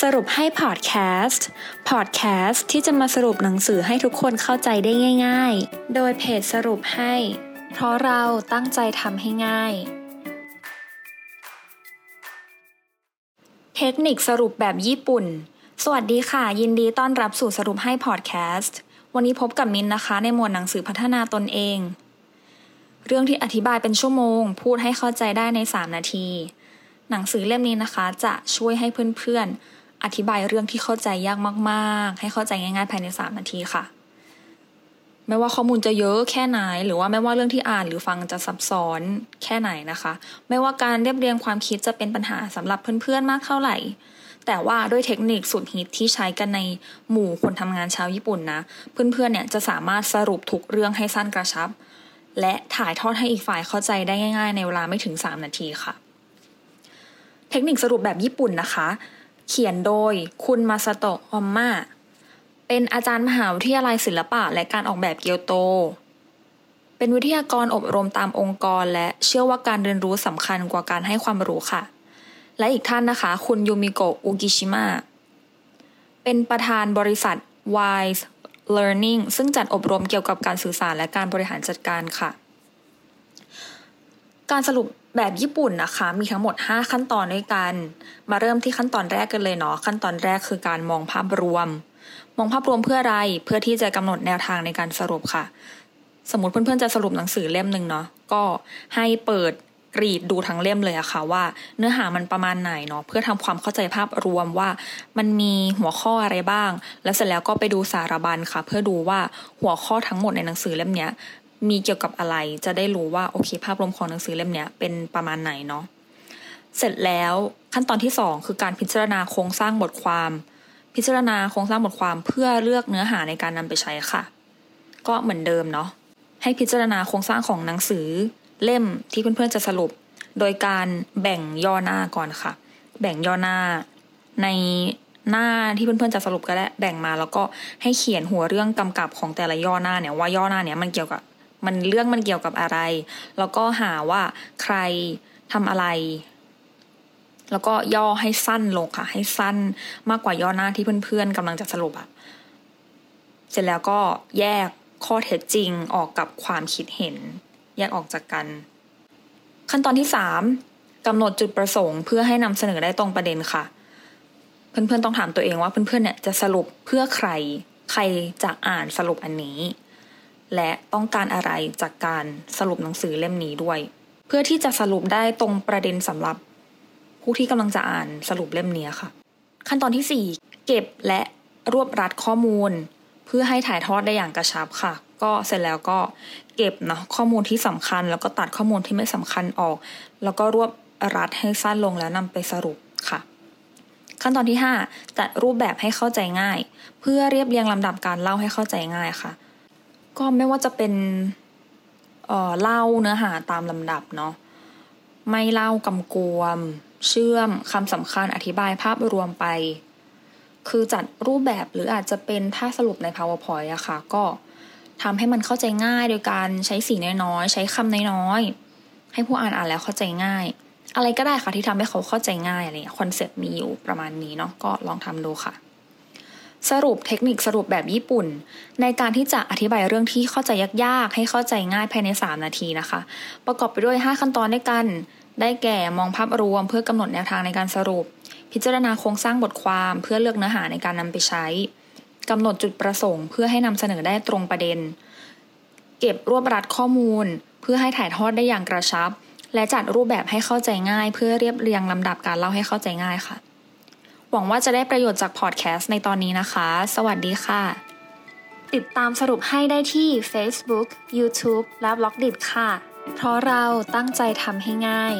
สรุปให้พอดแคสต์ พอดแคสต์ที่จะมาสรุปหนังสือให้ทุกคนเข้าใจได้ง่าย ๆ โดยเพจสรุปให้ เพราะเราตั้งใจทำให้ง่าย เทคนิคสรุปแบบญี่ปุ่น สวัสดีค่ะ ยินดีต้อนรับสู่สรุปให้พอดแคสต์ วันนี้พบกับมินนะคะ ในหมวดหนังสือพัฒนาตนเอง เรื่องที่อธิบายเป็นชั่วโมง พูดให้เข้าใจได้ใน 3 นาทีหนังสือเล่มนี้นะคะจะช่วยให้เพื่อนๆ อธิบายเรื่องที่เข้าใจยากมาก ๆ ให้เข้าใจง่ายๆภายใน 3 นาทีค่ะ ไม่ว่าข้อมูลจะเยอะแค่ไหน หรือว่าไม่ว่าเรื่องที่อ่านหรือฟังจะซับซ้อนแค่ไหนนะคะ ไม่ว่าการเรียบเรียงความคิดจะเป็นปัญหาสำหรับเพื่อนๆมากเท่าไหร่ แต่ว่าด้วยเทคนิคสุดฮิตที่ใช้กันในหมู่คนทำงานชาวญี่ปุ่นนะ เพื่อนๆเนี่ยจะสามารถสรุปทุกเรื่องให้สั้นกระชับ และถ่ายทอดให้อีกฝ่ายเข้าใจได้ง่าย ๆ ในเวลาไม่ถึง 3 นาทีค่ะ เทคนิคสรุปแบบญี่ปุ่นนะคะ เขียนโดยคุณมาซาโตะออมมาเป็นอาจารย์มหาวิทยาลัยศิลปะและการออกแบบเกียวโต เป็นวิทยากรอบรมตามองค์กร และเชื่อว่าการเรียนรู้สำคัญกว่าการให้ความรู้ค่ะ และอีกท่านนะคะ คุณยูมิโกะอุกิชิมะเป็นประธานบริษัท Wise Learning ซึ่งจัดอบรมเกี่ยวกับการสื่อสารและการบริหารจัดการค่ะ การสรุป แบบญี่ปุ่นนะคะ มีทั้งหมด 5 ขั้นตอนด้วยกัน มาเริ่มที่ขั้นตอนแรกกันเลยเนาะขั้นตอนแรกคือการมองภาพรวม มองภาพรวมเพื่ออะไรเพื่อที่จะกำหนดแนวทางในการสรุปค่ะ สมมติเพื่อนๆจะสรุปหนังสือเล่มหนึ่งเนาะก็ให้เปิดกรีดดูทั้งเล่มเลยอะค่ะว่า เนื้อหามันประมาณไหนเนาะเพื่อทำความเข้าใจภาพรวมว่า มันมีหัวข้ออะไรบ้าง แล้วเสร็จแล้วก็ไปดูสารบัญค่ะ เพื่อดูว่าหัวข้อทั้งหมดในหนังสือเล่มเนี้ย มีเกี่ยวกับอะไร จะได้รู้ว่าโอเค ภาพรวมของหนังสือเล่มเนี้ยเป็นประมาณไหนเนาะเสร็จแล้วขั้นตอนที่ 2 คือการพิจารณาโครงสร้างบทความ พิจารณาโครงสร้างบทความเพื่อเลือกเนื้อหาในการนำไปใช้ค่ะ ก็เหมือนเดิมเนาะให้พิจารณาโครงสร้างของหนังสือเล่มที่เพื่อนๆจะสรุป โดยการแบ่งย่อหน้าก่อนค่ะ แบ่งย่อหน้าในหน้าที่เพื่อนๆจะสรุปก็ได้แบ่งมาแล้วก็ให้เขียนหัวเรื่องกำกับของแต่ละย่อหน้าเนี่ยว่าย่อหน้าเนี่ยมันเกี่ยวกับ มันเรื่องมันเกี่ยวกับอะไร แล้วก็หาว่าใครทำอะไร แล้วก็ย่อให้สั้นลงค่ะ ให้สั้นมากกว่าย่อหน้าที่เพื่อนๆกำลังจะสรุปอะเสร็จแล้วก็แยกข้อเท็จจริงออกกับความคิดเห็น แยกออกจากกัน ขั้นตอนที่สามกำหนดจุดประสงค์เพื่อให้นำเสนอได้ตรงประเด็นค่ะ เพื่อนๆต้องถามตัวเองว่าเพื่อนๆเนี่ยจะสรุปเพื่อใครใครจะอ่านสรุปอันนี้ และต้องการอะไรจากการสรุปหนังสือเล่มนี้ด้วย เพื่อที่จะสรุปได้ตรงประเด็นสำหรับ ผู้ที่กำลังจะอ่านสรุปเล่มนี้ค่ะ ขั้นตอนที่ 4 เก็บและรวบรัดข้อมูล เพื่อให้ถ่ายทอดได้อย่างกระชับค่ะ ก็เสร็จแล้วก็เก็บเนาะข้อมูลที่สำคัญ แล้วก็ตัดข้อมูลที่ไม่สำคัญออก แล้วก็รวบรัดให้สั้นลงแล้วนำไปสรุปค่ะขั้นตอนที่ 5 จัดรูปแบบให้เข้าใจง่าย เพื่อเรียบเรียงลำดับการเล่าให้เข้าใจง่ายค่ะ ก็ไม่ว่าจะเป็นเออเล่าเนื้อหาตามลำดับเนาะไม่เล่ากำกวม เชื่อมคำสำคัญอธิบายภาพรวมไป คือจัดรูปแบบหรืออาจจะเป็นถ้าสรุปใน powerpoint อะค่ะ ก็ทำให้มันเข้าใจง่ายโดยการใช้สีน้อยๆ ใช้คำน้อยๆ ให้ผู้อ่านอ่านแล้วเข้าใจง่าย อะไรก็ได้ค่ะที่ทำให้เขาเข้าใจง่ายอะไรเงี้ยคอนเซ็ปต์มีอยู่ประมาณนี้เนาะก็ลองทำดูค่ะ สรุปเทคนิคสรุปแบบญี่ปุ่น ในการที่จะอธิบายเรื่องที่เข้าใจยากๆ ให้เข้าใจง่ายภายใน 3 นาทีนะคะ ประกอบไปด้วย 5 ขั้นตอนด้วยกัน ได้แก่มองภาพรวมเพื่อกำหนดแนวทางในการสรุป พิจารณาโครงสร้างบทความเพื่อเลือกเนื้อหาในการนำไปใช้กำหนดจุดประสงค์ เพื่อให้นำเสนอได้ตรงประเด็น เก็บรวบรัดข้อมูล เพื่อให้ถ่ายทอดได้อย่างกระชับ และจัดรูปแบบให้เข้าใจง่าย เพื่อเรียบเรียงลำดับการเล่าให้เข้าใจง่ายค่ะ วังว่าจะได้ประโยชน์จากพอดแคสต์ในตอนนี้นะคะ สวัสดีค่ะ ติดตามสรุปให้ได้ที่ Facebook, YouTube และ b ล็อกดิค่ะ เพราะเราตั้งใจทำให้ง่าย